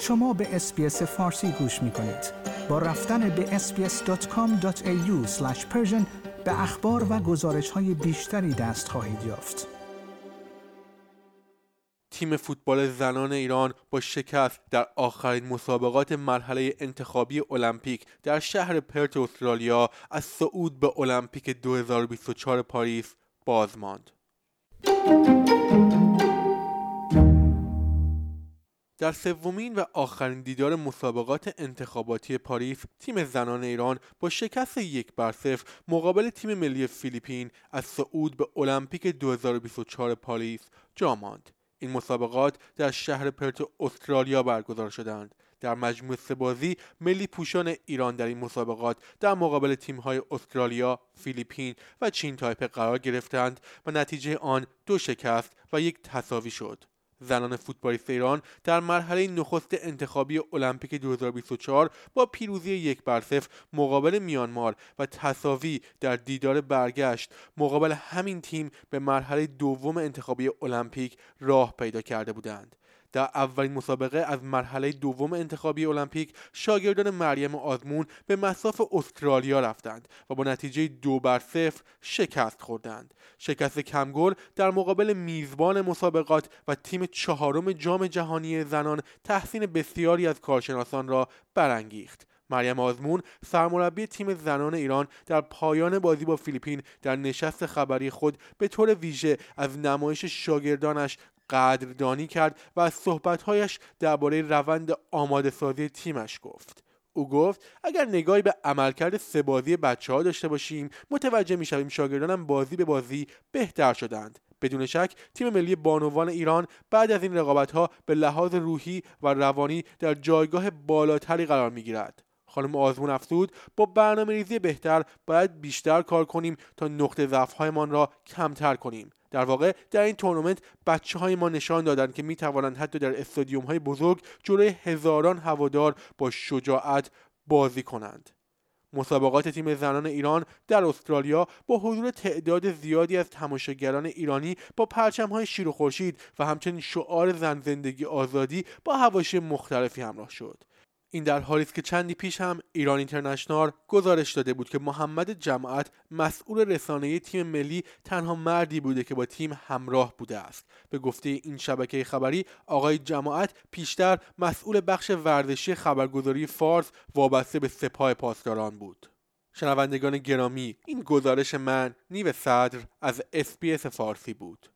شما به SBS فارسی گوش می کنید. با رفتن به sbs.com.au به اخبار و گزارش های بیشتری دست خواهید یافت. تیم فوتبال زنان ایران با شکست در آخرین مسابقات مرحله انتخابی المپیک در شهر پرت استرالیا از صعود به المپیک 2024 پاریس باز ماند. در سومین و آخرین دیدار مسابقات انتخاباتی پاریس تیم زنان ایران با شکست یک بر صفر مقابل تیم ملی فیلیپین از صعود به المپیک 2024 پاریس جا ماند این مسابقات در شهر پرت استرالیا برگزار شدند در مجموع سه بازی ملی پوشان ایران در این مسابقات در مقابل تیم‌های استرالیا، فیلیپین و چین تایپه قرار گرفتند و نتیجه آن دو شکست و یک تساوی شد. زنان فوتبالیست ایران در مرحله نخست انتخابی المپیک 2024 با پیروزی یک بر صفر مقابل میانمار و تساوی در دیدار برگشت. مقابل همین تیم به مرحله دوم انتخابی المپیک راه پیدا کرده بودند. در اولین مسابقه از مرحله دوم انتخابی المپیک شاگردان مریم آزمون به مساف استرالیا رفتند و با نتیجه دو بر صفر شکست خوردند. شکست کمگل در مقابل میزبان مسابقات و تیم چهارم جام جهانی زنان تحسین بسیاری از کارشناسان را برانگیخت. مریم آزمون سرمربی تیم زنان ایران در پایان بازی با فیلیپین در نشست خبری خود به طور ویژه از نمایش شاگردانش قدردانی کرد و از صحبتهایش درباره روند آماده سازی تیمش گفت او گفت اگر نگاهی به عملکرد سه بازی بچه ها داشته باشیم متوجه می‌شویم شاگردانم بازی به بازی بهتر شدند بدون شک تیم ملی بانوان ایران بعد از این رقابت ها به لحاظ روحی و روانی در جایگاه بالاتری قرار می گیرد. خانم آزمون افزود با برنامه ریزی بهتر باید بیشتر کار کنیم تا نقطه ضعف را کمتر کنیم. در واقع در این تورنمنت بچه های ما نشان دادند که می توانند حتی در استادیوم های بزرگ جلوی هزاران هوادار با شجاعت بازی کنند. مسابقات تیم زنان ایران در استرالیا با حضور تعداد زیادی از تماشاگران ایرانی با پرچم های شیر و خورشید و همچنین شعار زن زندگی آزادی با هواشی مختلفی همراه شد. این در حالی است که چندی پیش هم ایران اینترنشنال گزارش داده بود که محمد جماعت مسئول رسانه تیم ملی تنها مردی بوده که با تیم همراه بوده است. به گفته این شبکه خبری آقای جماعت پیشتر مسئول بخش ورزشی خبرگزاری فارس وابسته به سپاه پاسداران بود. شنوندگان گرامی این گزارش من نیو صدر از SBS فارسی بود.